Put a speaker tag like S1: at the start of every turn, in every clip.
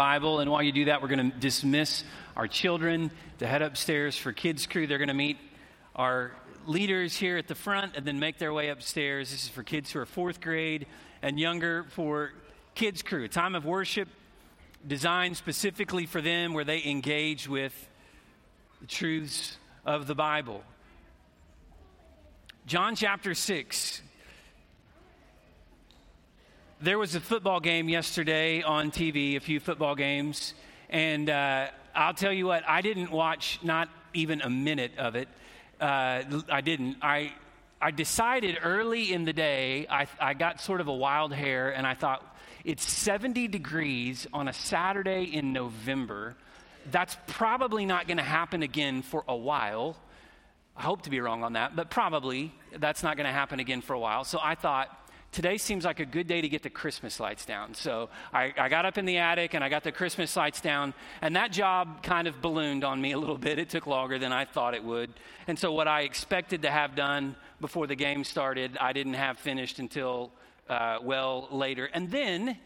S1: Bible. And while you do that, we're going to dismiss our children to head upstairs for Kids Crew. They're going to meet our leaders here at the front and then make their way upstairs. This is for kids who are fourth grade and younger for Kids Crew, a time of worship designed specifically for them where they engage with the truths of the Bible. John chapter 6 there was a football game yesterday on TV, a few football games, and uh, I'll tell you what, I didn't watch not even a minute of it. Uh, I didn't. I I decided early in the day, I, I got sort of a wild hair, and I thought, it's 70 degrees on a Saturday in November. That's probably not going to happen again for a while. I hope to be wrong on that, but probably that's not going to happen again for a while. So I thought, today seems like a good day to get the Christmas lights down. So I, I, got up in the attic and I got the Christmas lights down, and that job kind of ballooned on me a little bit. It took longer than I thought it would. And so, what I expected to have done before the game started, I didn't have finished until uh, well later. And then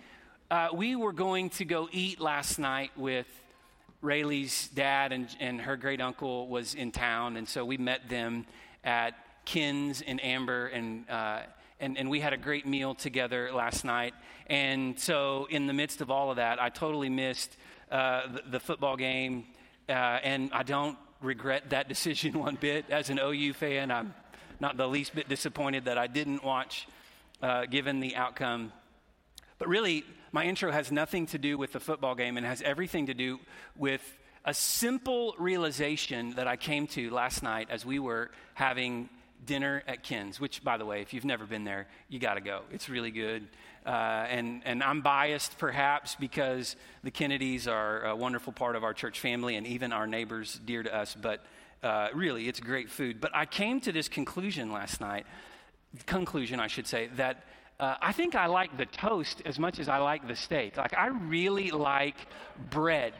S1: uh, we were going to go eat last night with Rayleigh's dad, and, and her great uncle was in town, and so we met them at Ken's and Amber and uh, and, and we had a great meal together last night. And so, in the midst of all of that, I totally missed uh, the, the, football game, uh, and I don't regret that decision one bit. As an OU fan, I'm not the least bit disappointed that I didn't watch, uh, given the outcome. But really, my intro has nothing to do with the football game and has everything to do with a simple realization that I came to last night as we were having dinner at Ken's, which, by the way, if you've never been there, you got to go. It's really good. Uh, and, and I'm biased perhaps because the Kennedys are a wonderful part of our church family and even our neighbors dear to us, but uh, really, it's great food. But I came to this conclusion last night, conclusion, I should say, that uh, I think I like the toast as much as I like the steak. Like, I really like bread.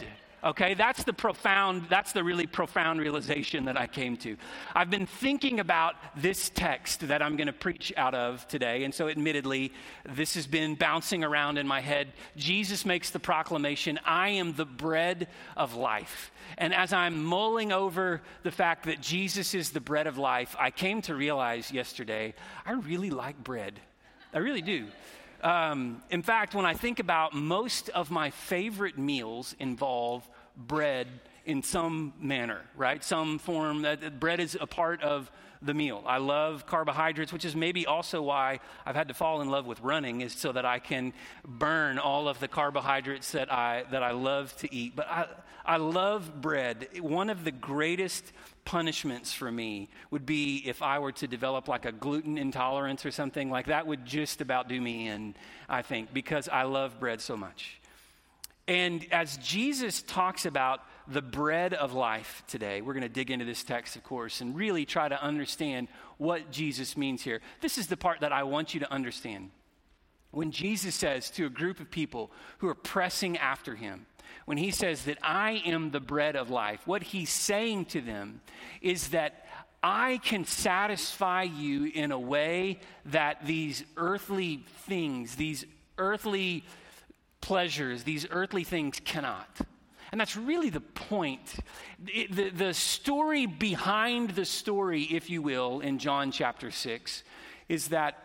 S1: Okay, that's the profound, that's the really profound realization that I came to. I've been thinking about this text that I'm going to preach out of today. And so, admittedly, this has been bouncing around in my head. Jesus makes the proclamation I am the bread of life. And as I'm mulling over the fact that Jesus is the bread of life, I came to realize yesterday I really like bread. I really do. Um, in fact, when I think about most of my favorite meals involve bread in some manner, right? Some form that bread is a part of the meal. I love carbohydrates, which is maybe also why I've had to fall in love with running, is so that I can burn all of the carbohydrates that I that I love to eat. But I I love bread. One of the greatest punishments for me would be if I were to develop like a gluten intolerance or something like that would just about do me in, I think, because I love bread so much. And as Jesus talks about the bread of life today, we're going to dig into this text, of course, and really try to understand what Jesus means here. This is the part that I want you to understand. When Jesus says to a group of people who are pressing after him, when he says that I am the bread of life, what he's saying to them is that I can satisfy you in a way that these earthly things, these earthly pleasures, these earthly things cannot. And that's really the point. It, the, the story behind the story, if you will, in John chapter 6, is that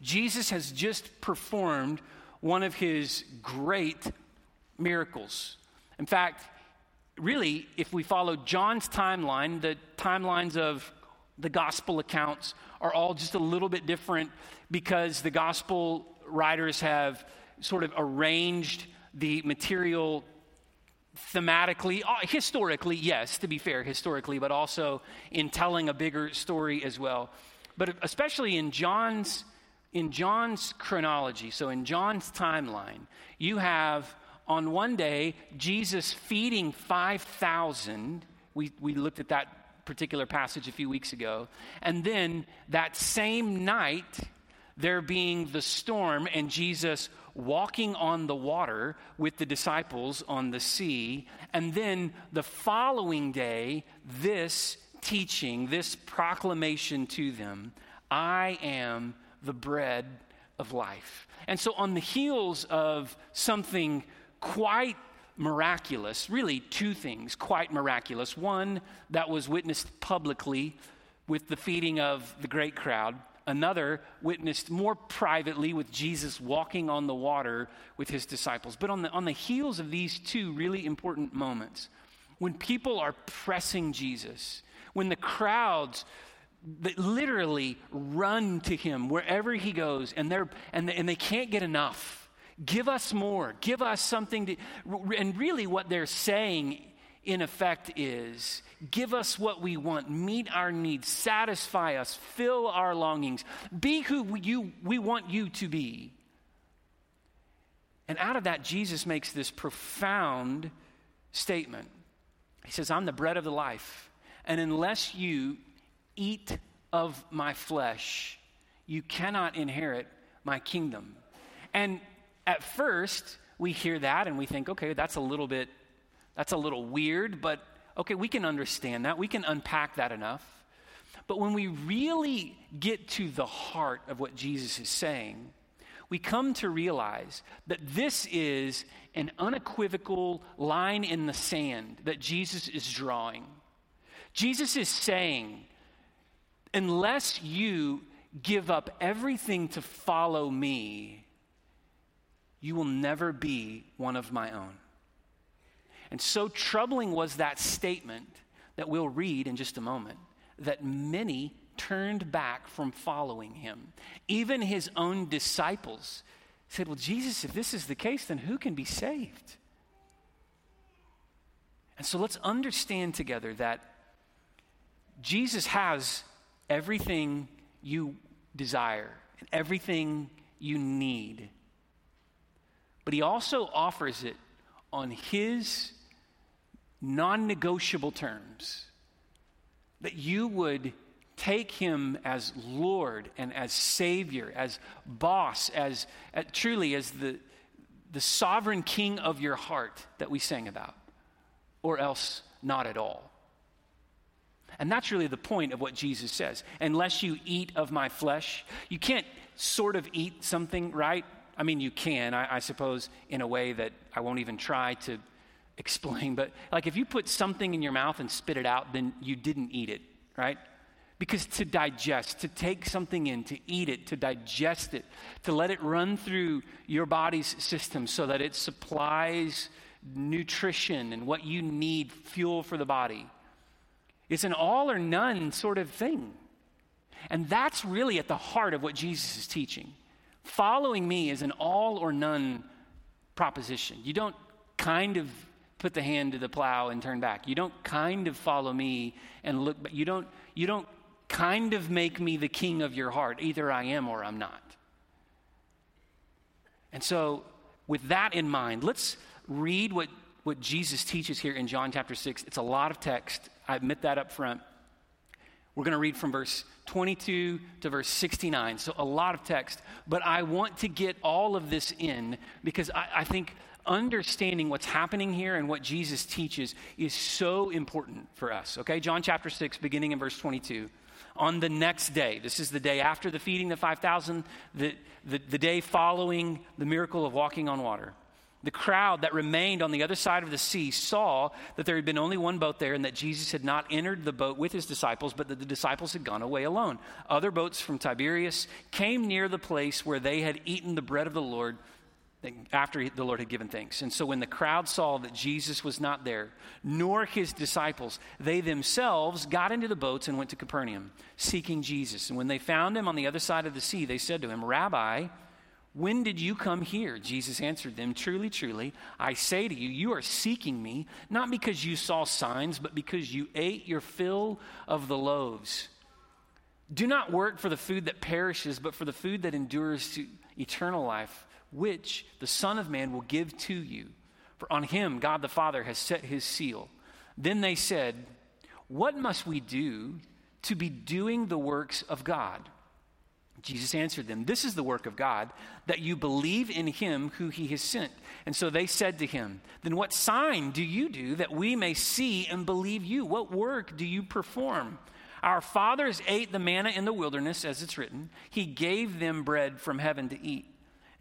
S1: Jesus has just performed one of his great miracles. In fact, really, if we follow John's timeline, the timelines of the gospel accounts are all just a little bit different because the gospel writers have sort of arranged the material thematically, uh, historically, yes, to be fair, historically, but also in telling a bigger story as well. But especially in John's in John's chronology, so in John's timeline, you have on one day Jesus feeding 5,000. We, we looked at that particular passage a few weeks ago. And then that same night, there being the storm and Jesus walking on the water with the disciples on the sea. And then the following day, this teaching, this proclamation to them I am the bread of life. And so, on the heels of something quite miraculous. Really, two things quite miraculous. One that was witnessed publicly with the feeding of the great crowd, another witnessed more privately with Jesus walking on the water with his disciples. But on the, on the heels of these two really important moments, when people are pressing Jesus, when the crowds that literally run to him wherever he goes and, they're, and, they, and they can't get enough. Give us more. Give us something to. And really, what they're saying, in effect, is give us what we want, meet our needs, satisfy us, fill our longings, be who you, we want you to be. And out of that, Jesus makes this profound statement. He says, I'm the bread of the life. And unless you eat of my flesh, you cannot inherit my kingdom. And at first, we hear that and we think, okay, that's a little bit, that's a little weird, but okay, we can understand that. We can unpack that enough. But when we really get to the heart of what Jesus is saying, we come to realize that this is an unequivocal line in the sand that Jesus is drawing. Jesus is saying, unless you give up everything to follow me, you will never be one of my own. And so troubling was that statement that we'll read in just a moment that many turned back from following him. Even his own disciples said, Well, Jesus, if this is the case, then who can be saved? And so let's understand together that Jesus has everything you desire and everything you need. But he also offers it on his non negotiable terms. That you would take him as Lord and as Savior, as boss, as, as truly as the, the sovereign king of your heart that we sang about, or else not at all. And that's really the point of what Jesus says. Unless you eat of my flesh, you can't sort of eat something, right? I mean, you can, I, I, suppose, in a way that I won't even try to explain. But like if you put something in your mouth and spit it out, then you didn't eat it, right? Because to digest, to take something in, to eat it, to digest it, to let it run through your body's system so that it supplies nutrition and what you need, fuel for the body it's an all or none sort of thing. And that's really at the heart of what Jesus is teaching. Following me is an all or none proposition. You don't kind of put the hand to the plow and turn back. You don't kind of follow me and look back. You don't, you don't kind of make me the king of your heart. Either I am or I'm not. And so, with that in mind, let's read what, what Jesus teaches here in John chapter 6. It's a lot of text. I admit that up front. We're going to read from verse 22 to verse 69. So, a lot of text. But I want to get all of this in because I, I, think understanding what's happening here and what Jesus teaches is so important for us. Okay? John chapter 6, beginning in verse 22. On the next day, this is the day after the feeding of the 5,000, the, the, the day following the miracle of walking on water. The crowd that remained on the other side of the sea saw that there had been only one boat there and that Jesus had not entered the boat with his disciples, but that the disciples had gone away alone. Other boats from Tiberias came near the place where they had eaten the bread of the Lord after the Lord had given thanks. And so when the crowd saw that Jesus was not there, nor his disciples, they themselves got into the boats and went to Capernaum, seeking Jesus. And when they found him on the other side of the sea, they said to him, Rabbi, when did you come here? Jesus answered them, Truly, truly, I say to you, you are seeking me, not because you saw signs, but because you ate your fill of the loaves. Do not work for the food that perishes, but for the food that endures to eternal life, which the Son of Man will give to you. For on him God the Father has set his seal. Then they said, What must we do to be doing the works of God? Jesus answered them, This is the work of God, that you believe in him who he has sent. And so they said to him, Then what sign do you do that we may see and believe you? What work do you perform? Our fathers ate the manna in the wilderness, as it's written. He gave them bread from heaven to eat.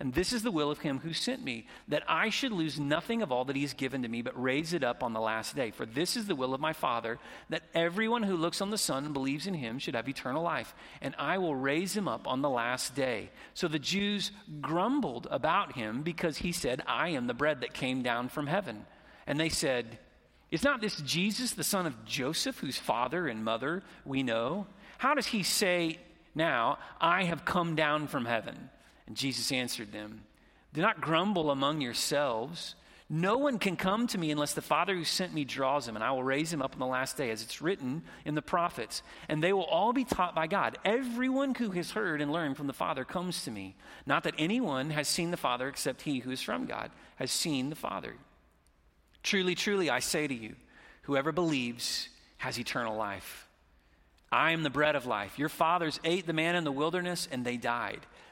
S1: And this is the will of him who sent me, that I should lose nothing of all that he has given to me, but raise it up on the last day. For this is the will of my Father, that everyone who looks on the Son and believes in him should have eternal life, and I will raise him up on the last day. So the Jews grumbled about him because he said, I am the bread that came down from heaven. And they said, Is not this Jesus, the son of Joseph, whose father and mother we know? How does he say now, I have come down from heaven? And Jesus answered them, Do not grumble among yourselves. No one can come to me unless the Father who sent me draws him, and I will raise him up on the last day, as it's written in the prophets. And they will all be taught by God. Everyone who has heard and learned from the Father comes to me. Not that anyone has seen the Father except he who is from God has seen the Father. Truly, truly, I say to you, whoever believes has eternal life. I am the bread of life. Your fathers ate the man in the wilderness, and they died.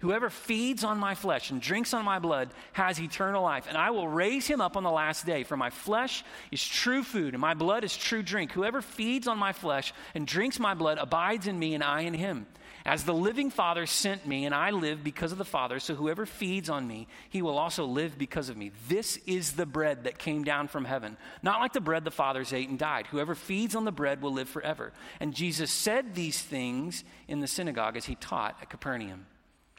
S1: Whoever feeds on my flesh and drinks on my blood has eternal life, and I will raise him up on the last day. For my flesh is true food, and my blood is true drink. Whoever feeds on my flesh and drinks my blood abides in me, and I in him. As the living Father sent me, and I live because of the Father, so whoever feeds on me, he will also live because of me. This is the bread that came down from heaven, not like the bread the fathers ate and died. Whoever feeds on the bread will live forever. And Jesus said these things in the synagogue as he taught at Capernaum.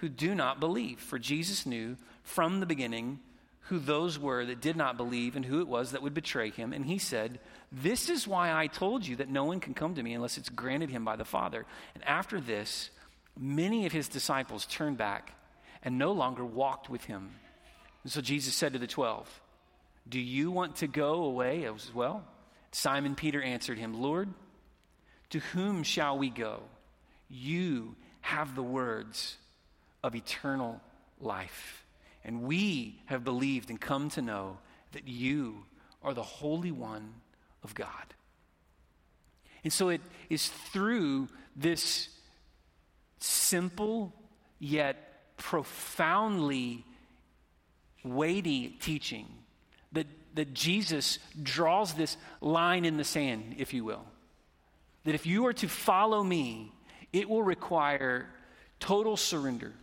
S1: who do not believe. For Jesus knew from the beginning who those were that did not believe and who it was that would betray him. And he said, This is why I told you that no one can come to me unless it's granted him by the Father. And after this, many of his disciples turned back and no longer walked with him. And so Jesus said to the twelve, Do you want to go away as well? Simon Peter answered him, Lord, to whom shall we go? You have the words of eternal life. And we have believed and come to know that you are the Holy One of God. And so it is through this simple yet profoundly weighty teaching that, that Jesus draws this line in the sand, if you will. That if you are to follow me, it will require total surrender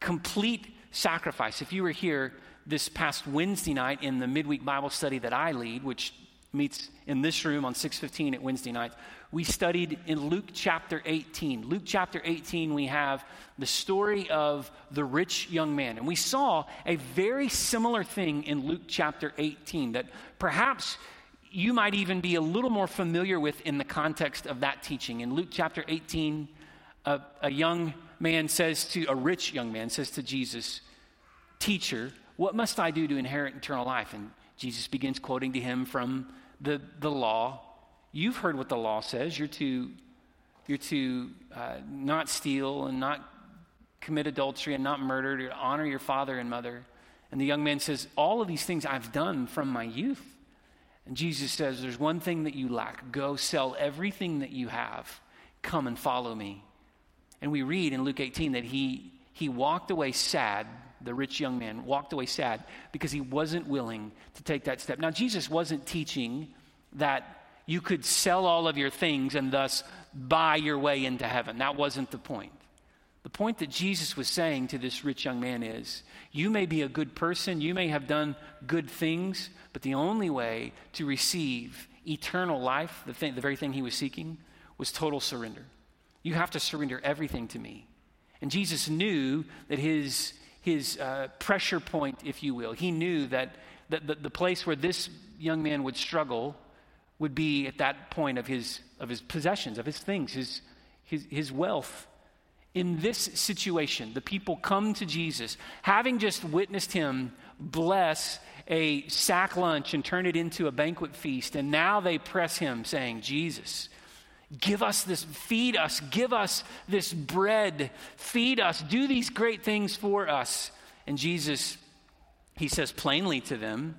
S1: complete sacrifice. If you were here this past Wednesday night in the midweek Bible study that I lead, which meets in this room on 615 at Wednesday nights, we studied in Luke chapter 18. Luke chapter 18, we have the story of the rich young man. And we saw a very similar thing in Luke chapter 18 that perhaps you might even be a little more familiar with in the context of that teaching. In Luke chapter 18, a, a young man says to, a rich young man says to Jesus, Teacher, what must I do to inherit eternal life? And Jesus begins quoting to him from the, the law. You've heard what the law says. You're to, you're to uh, not steal and not commit adultery and not murder, to honor your father and mother. And the young man says, All of these things I've done from my youth. And Jesus says, There's one thing that you lack. Go sell everything that you have. Come and follow me. And we read in Luke 18 that he, he walked away sad. The rich young man walked away sad because he wasn't willing to take that step. Now, Jesus wasn't teaching that you could sell all of your things and thus buy your way into heaven. That wasn't the point. The point that Jesus was saying to this rich young man is you may be a good person, you may have done good things, but the only way to receive eternal life, the, thing, the very thing he was seeking, was total surrender. You have to surrender everything to me. And Jesus knew that his, his uh, pressure point, if you will, he knew that, that the, the place where this young man would struggle would be at that point of his, of his possessions, of his things, his, his, his wealth in this situation, the people come to Jesus, having just witnessed him bless a sack lunch and turn it into a banquet feast, and now they press him, saying, Jesus, give us this, feed us, give us this bread, feed us, do these great things for us. And Jesus, he says plainly to them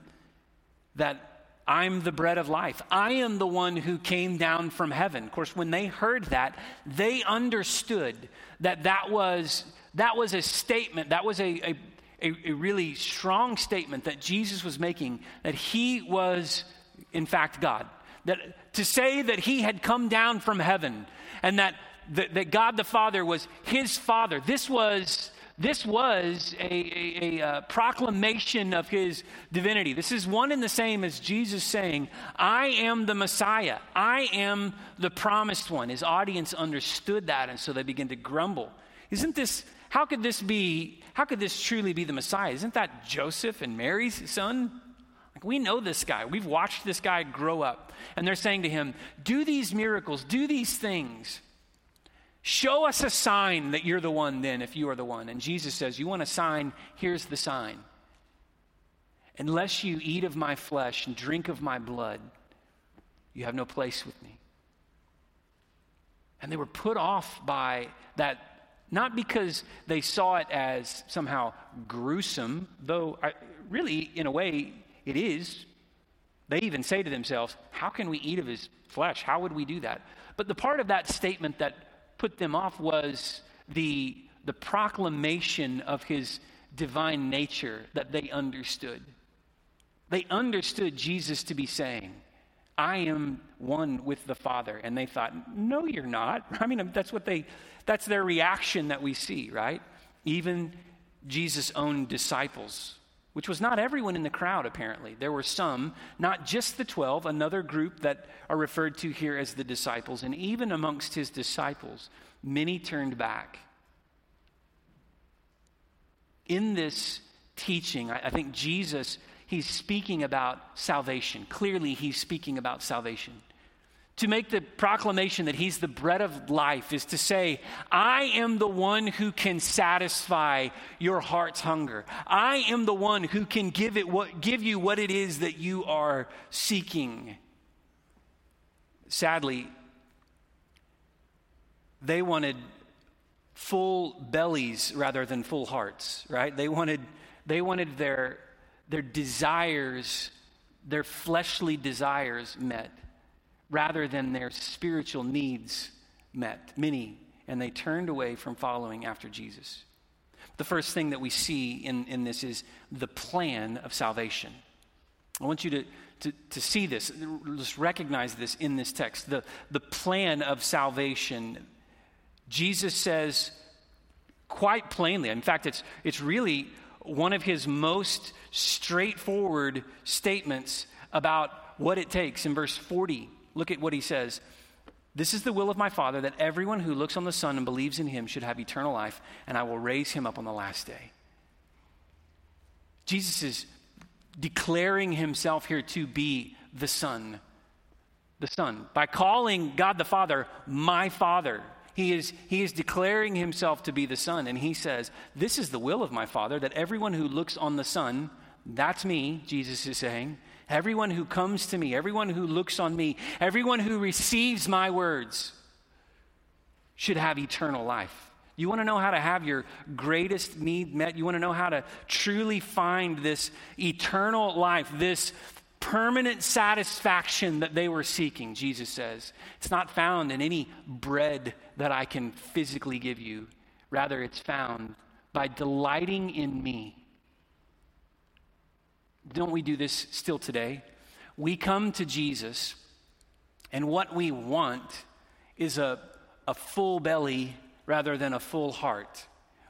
S1: that I'm the bread of life. I am the one who came down from heaven. Of course, when they heard that, they understood that that was, that was a statement, that was a, a, a, really strong statement that Jesus was making, that he was, in fact, God. That to say that he had come down from heaven and that, that, that God the Father was his Father, this was this was a, a, a, uh, proclamation of his divinity. This is one and the same as Jesus saying, I am the Messiah. I am the promised one. His audience understood that, and so they begin to grumble. Isn't this, how could this be, how could this truly be the Messiah? Isn't that Joseph and Mary's son? We know this guy. We've watched this guy grow up. And they're saying to him, Do these miracles, do these things. Show us a sign that you're the one, then, if you are the one. And Jesus says, You want a sign? Here's the sign. Unless you eat of my flesh and drink of my blood, you have no place with me. And they were put off by that, not because they saw it as somehow gruesome, though I, really, in a way, it is. They even say to themselves, How can we eat of his flesh? How would we do that? But the part of that statement that put them off was the, the proclamation of his divine nature that they understood. They understood Jesus to be saying, I am one with the Father. And they thought, no, you're not. I mean, that's what they, that's their reaction that we see, right? Even Jesus' own disciples, which was not everyone in the crowd, apparently. There were some, not just the 12, another group that are referred to here as the disciples. And even amongst his disciples, many turned back. In this teaching, I, think Jesus, he's speaking about salvation. Clearly, he's speaking about salvation. To make the proclamation that he's the bread of life is to say, I am the one who can satisfy your heart's hunger. I am the one who can give, it what, give you what it is that you are seeking. Sadly, they wanted full bellies rather than full hearts, right? They wanted, they wanted their, their desires, their fleshly desires met rather than their spiritual needs met, many, and they turned away from following after Jesus. The first thing that we see in, in this is the plan of salvation. I want you to, to, to see this, just recognize this in this text. The, the plan of salvation. Jesus says quite plainly, in fact, it's, it's really one of his most straightforward statements about what it takes in verse 40 Look at what he says. This is the will of my Father, that everyone who looks on the Son and believes in him should have eternal life, and I will raise him up on the last day. Jesus is declaring himself here to be the Son. The Son. By calling God the Father, my Father, he is, he is declaring himself to be the Son. And he says, This is the will of my Father, that everyone who looks on the Son, that's me, Jesus is saying, Everyone who comes to me, everyone who looks on me, everyone who receives my words should have eternal life. You want to know how to have your greatest need met? You want to know how to truly find this eternal life, this permanent satisfaction that they were seeking, Jesus says. It's not found in any bread that I can physically give you. Rather, it's found by delighting in me. Don't we do this still today? We come to Jesus, and what we want is a, a full belly rather than a full heart.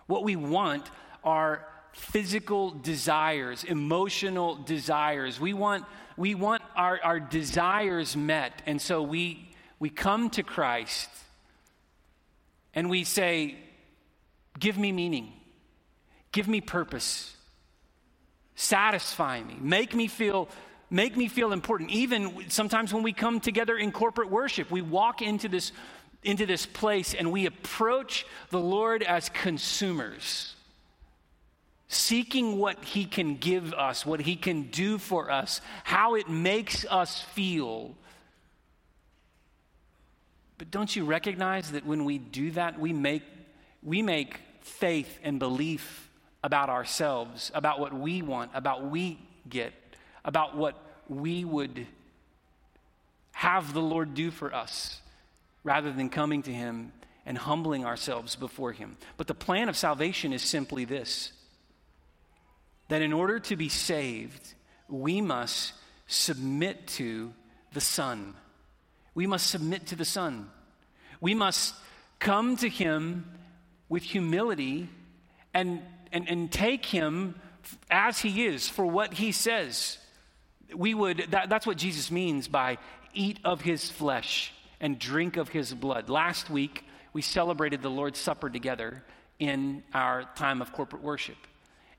S1: What we want are physical desires, emotional desires. We want, we want our, our desires met. And so we, we come to Christ and we say, Give me meaning, give me purpose, satisfy me, make me feel. Make me feel important. Even sometimes when we come together in corporate worship, we walk into this into this place and we approach the Lord as consumers, seeking what He can give us, what He can do for us, how it makes us feel. But don't you recognize that when we do that, we make, we make faith and belief about ourselves, about what we want, about we get, about what we would have the Lord do for us rather than coming to Him and humbling ourselves before Him. But the plan of salvation is simply this that in order to be saved, we must submit to the Son. We must submit to the Son. We must come to Him with humility and, and, and take Him as He is for what He says. We would, that, that's what Jesus means by eat of His flesh and drink of his blood. Last week, we celebrated the Lord's Supper together in our time of corporate worship.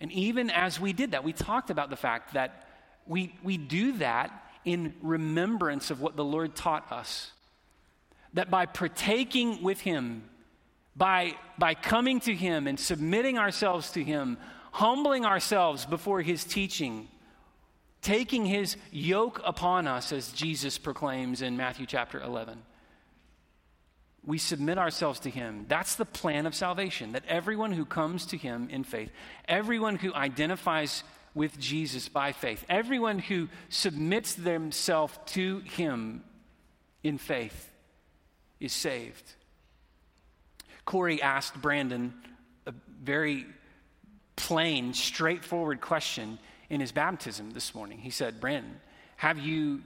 S1: And even as we did that, we talked about the fact that we, we do that in remembrance of what the Lord taught us. That by partaking with Him, by, by coming to Him and submitting ourselves to Him, humbling ourselves before His teaching, taking His yoke upon us, as Jesus proclaims in Matthew chapter 11, we submit ourselves to Him. That's the plan of salvation, that everyone who comes to Him in faith, everyone who identifies with Jesus by faith, everyone who submits themselves to Him in faith is saved. Corey asked Brandon a very plain, straightforward question in his baptism this morning. He said, Brandon, have you,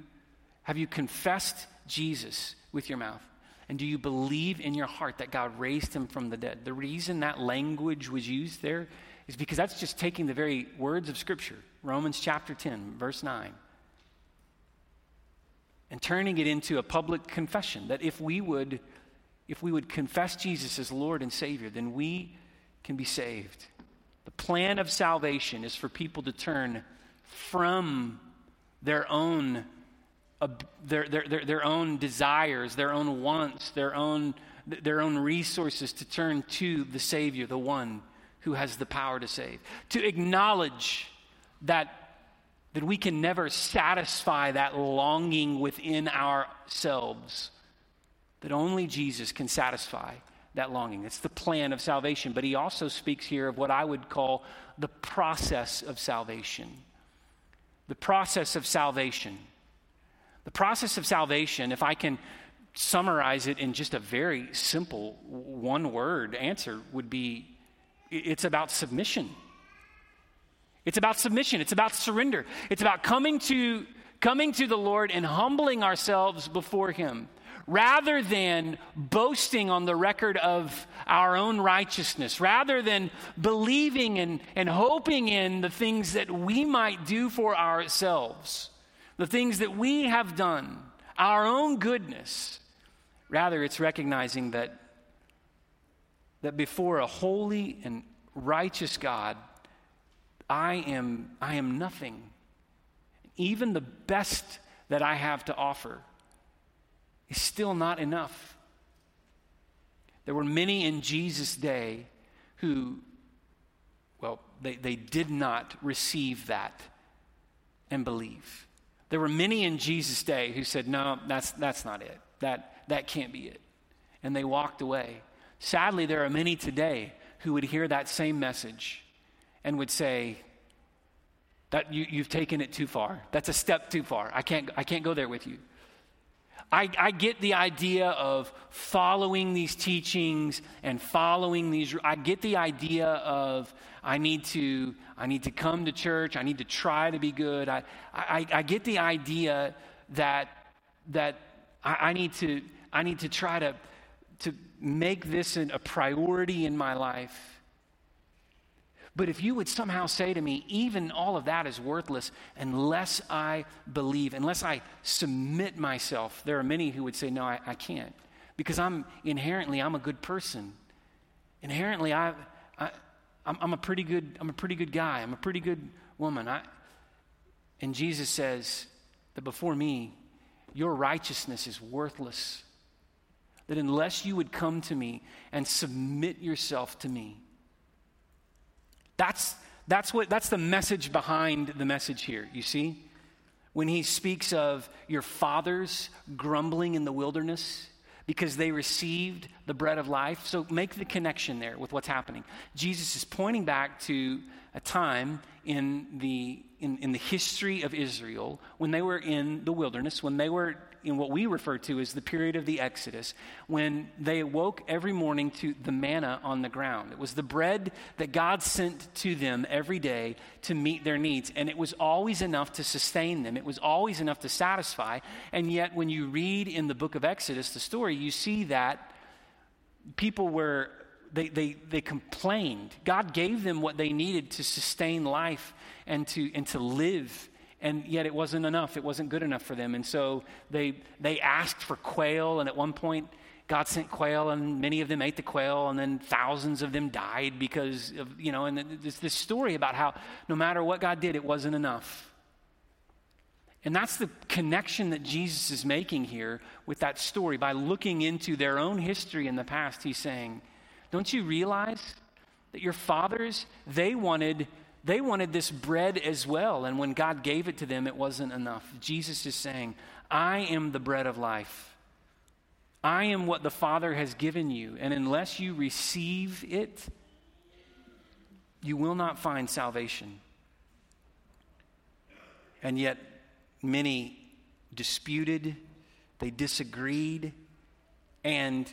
S1: have you confessed Jesus with your mouth? And do you believe in your heart that God raised him from the dead? The reason that language was used there is because that's just taking the very words of Scripture, Romans chapter 10, verse 9, and turning it into a public confession that if we would if we would confess Jesus as Lord and Savior, then we can be saved. The plan of salvation is for people to turn from their own their, their, their, their own desires, their own wants, their own, their own resources to turn to the Savior, the one who has the power to save. To acknowledge that, that we can never satisfy that longing within ourselves, that only Jesus can satisfy that longing. It's the plan of salvation. But he also speaks here of what I would call the process of salvation. The process of salvation. The process of salvation, if I can summarize it in just a very simple one word answer, would be it's about submission. It's about submission. It's about surrender. It's about coming to, coming to the Lord and humbling ourselves before Him rather than boasting on the record of our own righteousness, rather than believing and, and hoping in the things that we might do for ourselves the things that we have done, our own goodness. Rather, it's recognizing that, that before a holy and righteous God, I am, I am nothing. Even the best that I have to offer is still not enough. There were many in Jesus' day who, well, they, they did not receive that and believe. There were many in Jesus' day who said, No, that's, that's not it. That, that can't be it. And they walked away. Sadly, there are many today who would hear that same message and would say, that you, you've taken it too far. That's a step too far. I can't, I can't go there with you. I, I, get the idea of following these teachings and following these. I get the idea of I need to I need to come to church. I need to try to be good. I I, I get the idea that that I, I, need to I need to try to to make this an, a priority in my life. But if you would somehow say to me, even all of that is worthless unless I believe, unless I submit myself, there are many who would say, no, I, I can't. Because I'm inherently, I'm a good person. Inherently, I, I, I'm, I'm, a pretty good, I'm a pretty good guy. I'm a pretty good woman. I, and Jesus says that before me, your righteousness is worthless. That unless you would come to me and submit yourself to me, that's, that's, what, that's the message behind the message here, you see? When he speaks of your fathers grumbling in the wilderness because they received the bread of life. So make the connection there with what's happening. Jesus is pointing back to a time in the, in, in the history of Israel when they were in the wilderness, when they were in what we refer to as the period of the Exodus, when they awoke every morning to the manna on the ground. It was the bread that God sent to them every day to meet their needs, and it was always enough to sustain them. It was always enough to satisfy. And yet, when you read in the book of Exodus the story, you see that people were they, they, they complained. God gave them what they needed to sustain life and to, and to live and yet it wasn't enough. It wasn't good enough for them. And so they, they asked for quail, and at one point, God sent quail, and many of them ate the quail, and then thousands of them died because of, you know, and there's this story about how no matter what God did, it wasn't enough. And that's the connection that Jesus is making here with that story. By looking into their own history in the past, he's saying, Don't you realize that your fathers, they wanted they wanted this bread as well, and when God gave it to them, it wasn't enough. Jesus is saying, I am the bread of life. I am what the Father has given you, and unless you receive it, you will not find salvation. And yet, many disputed, they disagreed, and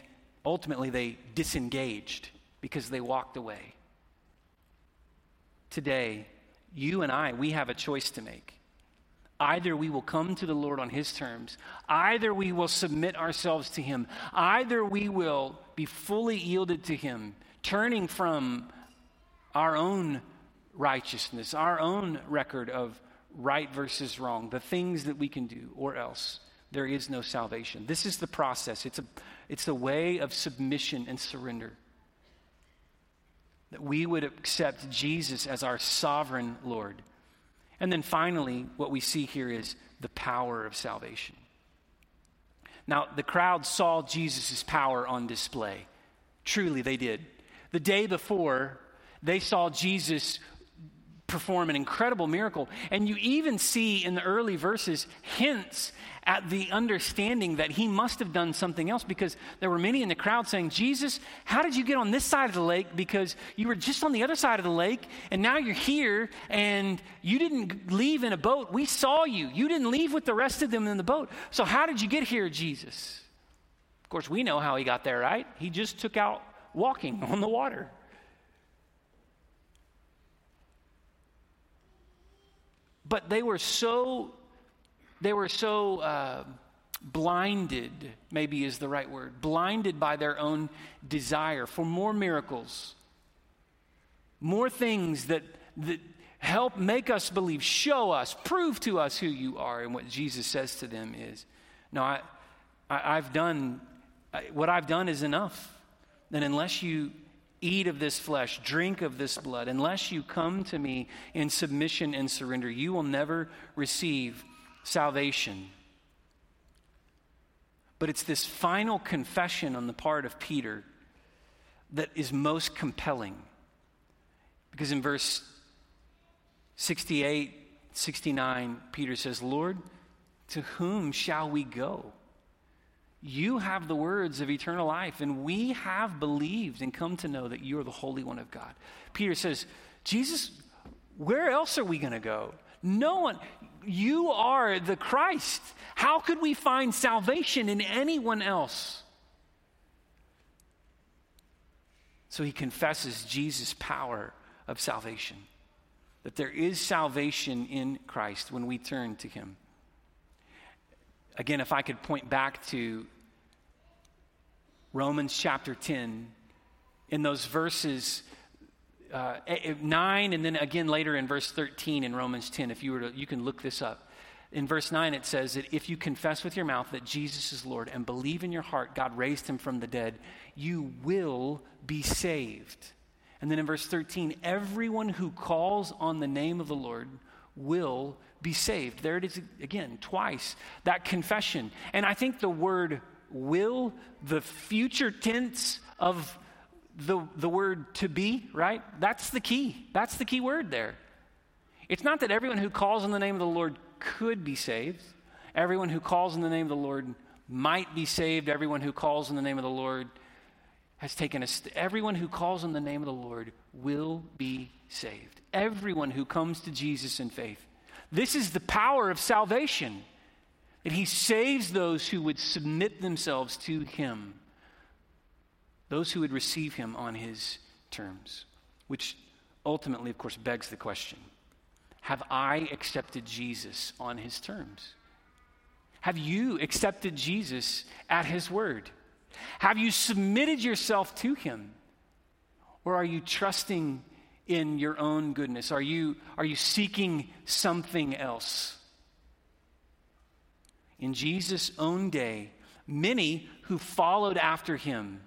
S1: ultimately they disengaged because they walked away today, you and I, we have a choice to make. Either we will come to the Lord on His terms, either we will submit ourselves to Him, either we will be fully yielded to Him, turning from our own righteousness, our own record of right versus wrong, the things that we can do, or else there is no salvation. This is the process. It's a, it's a way of submission and surrender that we would accept Jesus as our sovereign Lord. And then finally, what we see here is the power of salvation. Now, the crowd saw Jesus' power on display. Truly, they did. The day before, they saw Jesus perform an incredible miracle. And you even see in the early verses hints at the understanding that he must have done something else because there were many in the crowd saying, Jesus, how did you get on this side of the lake? Because you were just on the other side of the lake and now you're here and you didn't leave in a boat. We saw you. You didn't leave with the rest of them in the boat. So how did you get here, Jesus? Of course, we know how he got there, right? He just took out walking on the water. But they were so they were so uh, blinded, maybe is the right word, blinded by their own desire for more miracles, more things that, that help make us believe, show us, prove to us who you are. And what Jesus says to them is, No, I, I, have done, I, what I've done is enough. And unless you eat of this flesh, drink of this blood, unless you come to me in submission and surrender, you will never receive salvation. But it's this final confession on the part of Peter that is most compelling. Because in verse 68, 69, Peter says, Lord, to whom shall we go? You have the words of eternal life, and we have believed and come to know that you are the Holy One of God. Peter says, Jesus, where else are we going to go? No one, you are the Christ. How could we find salvation in anyone else? So he confesses Jesus' power of salvation, that there is salvation in Christ when we turn to him. Again, if I could point back to Romans chapter 10, in those verses uh, 9, and then again later in verse 13 in Romans 10, if you were to, you can look this up. In verse 9, it says that if you confess with your mouth that Jesus is Lord and believe in your heart God raised him from the dead, you will be saved. And then in verse 13, everyone who calls on the name of the Lord will be saved. There it is again, twice, that confession. And I think the word will, the future tense of the, the word to be, right? That's the key. That's the key word there. It's not that everyone who calls on the name of the Lord could be saved. Everyone who calls in the name of the Lord might be saved. Everyone who calls in the name of the Lord has taken a st- everyone who calls on the name of the Lord will be saved. Everyone who comes to Jesus in faith this is the power of salvation that he saves those who would submit themselves to him, those who would receive him on his terms, which ultimately, of course, begs the question Have I accepted Jesus on his terms? Have you accepted Jesus at his word? Have you submitted yourself to him? Or are you trusting in your own goodness? Are you, are you seeking something else? In Jesus' own day, many who followed after him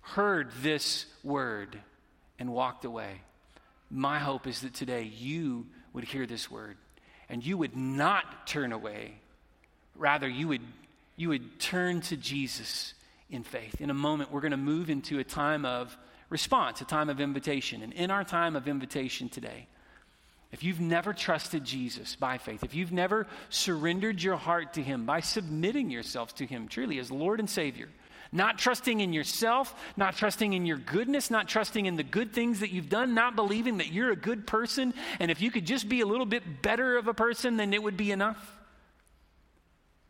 S1: heard this word and walked away. My hope is that today you would hear this word and you would not turn away. Rather, you would, you would turn to Jesus in faith. In a moment, we're going to move into a time of response, a time of invitation. And in our time of invitation today, if you've never trusted Jesus by faith, if you've never surrendered your heart to Him by submitting yourself to Him truly as Lord and Savior, not trusting in yourself, not trusting in your goodness, not trusting in the good things that you've done, not believing that you're a good person, and if you could just be a little bit better of a person, then it would be enough.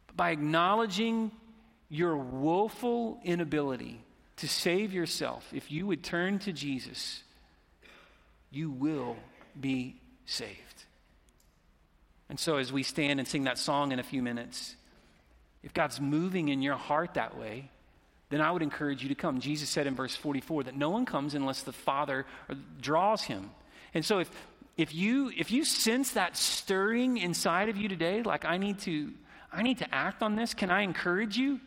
S1: But by acknowledging your woeful inability to save yourself, if you would turn to Jesus, you will be saved. And so, as we stand and sing that song in a few minutes, if God's moving in your heart that way, then I would encourage you to come. Jesus said in verse 44 that no one comes unless the Father draws him. And so, if, if, you, if you sense that stirring inside of you today, like I need to, I need to act on this, can I encourage you?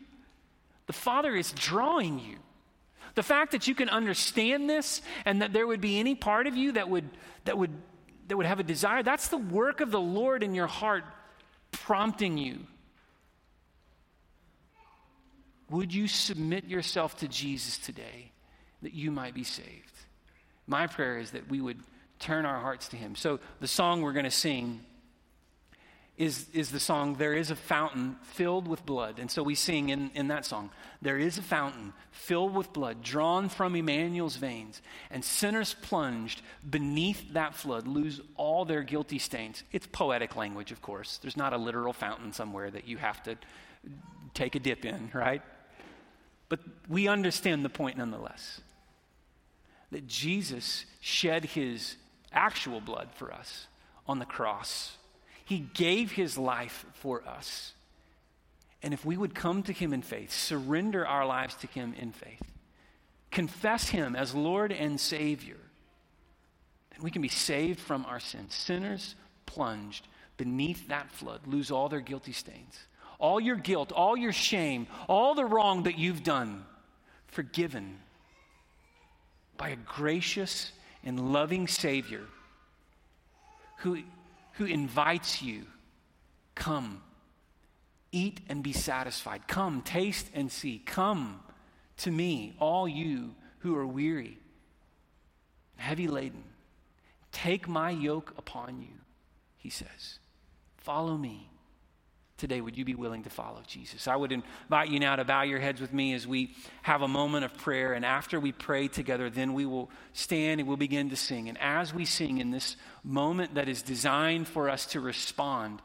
S1: The Father is drawing you. The fact that you can understand this and that there would be any part of you that would, that would, that would have a desire, that's the work of the Lord in your heart prompting you. Would you submit yourself to Jesus today that you might be saved? My prayer is that we would turn our hearts to Him. So, the song we're going to sing is, is the song, There is a Fountain Filled with Blood. And so we sing in, in that song, There is a fountain filled with blood, drawn from Emmanuel's veins, and sinners plunged beneath that flood lose all their guilty stains. It's poetic language, of course. There's not a literal fountain somewhere that you have to take a dip in, right? But we understand the point nonetheless that Jesus shed his actual blood for us on the cross he gave his life for us. And if we would come to him in faith, surrender our lives to him in faith, confess him as Lord and Savior, then we can be saved from our sins. Sinners plunged beneath that flood lose all their guilty stains. All your guilt, all your shame, all the wrong that you've done, forgiven by a gracious and loving Savior who who invites you come, eat and be satisfied. Come, taste and see. Come to me, all you who are weary, heavy laden. Take my yoke upon you, he says. Follow me. Today, would you be willing to follow Jesus? I would invite you now to bow your heads with me as we have a moment of prayer. And after we pray together, then we will stand and we'll begin to sing. And as we sing in this moment that is designed for us to respond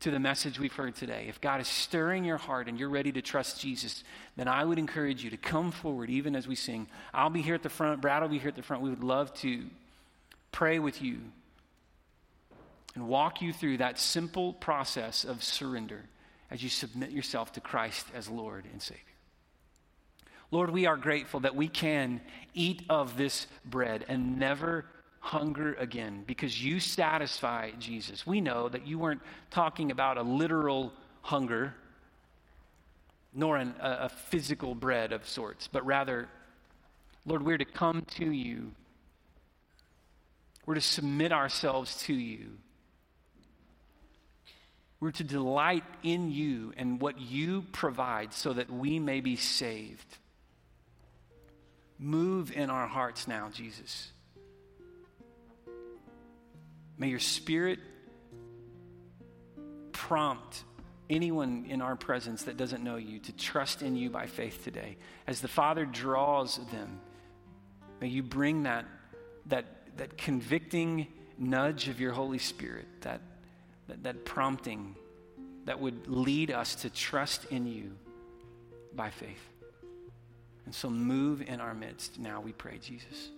S1: to the message we've heard today, if God is stirring your heart and you're ready to trust Jesus, then I would encourage you to come forward even as we sing. I'll be here at the front, Brad will be here at the front. We would love to pray with you and walk you through that simple process of surrender as you submit yourself to Christ as Lord and Savior. Lord, we are grateful that we can eat of this bread and never hunger again because you satisfy Jesus. We know that you weren't talking about a literal hunger nor an, a, a physical bread of sorts, but rather, Lord, we're to come to you. We're to submit ourselves to you we're to delight in you and what you provide so that we may be saved. Move in our hearts now, Jesus. May your spirit prompt anyone in our presence that doesn't know you to trust in you by faith today. As the Father draws them, may you bring that, that, that convicting nudge of your Holy Spirit, that that, that prompting that would lead us to trust in you by faith. And so move in our midst now, we pray, Jesus.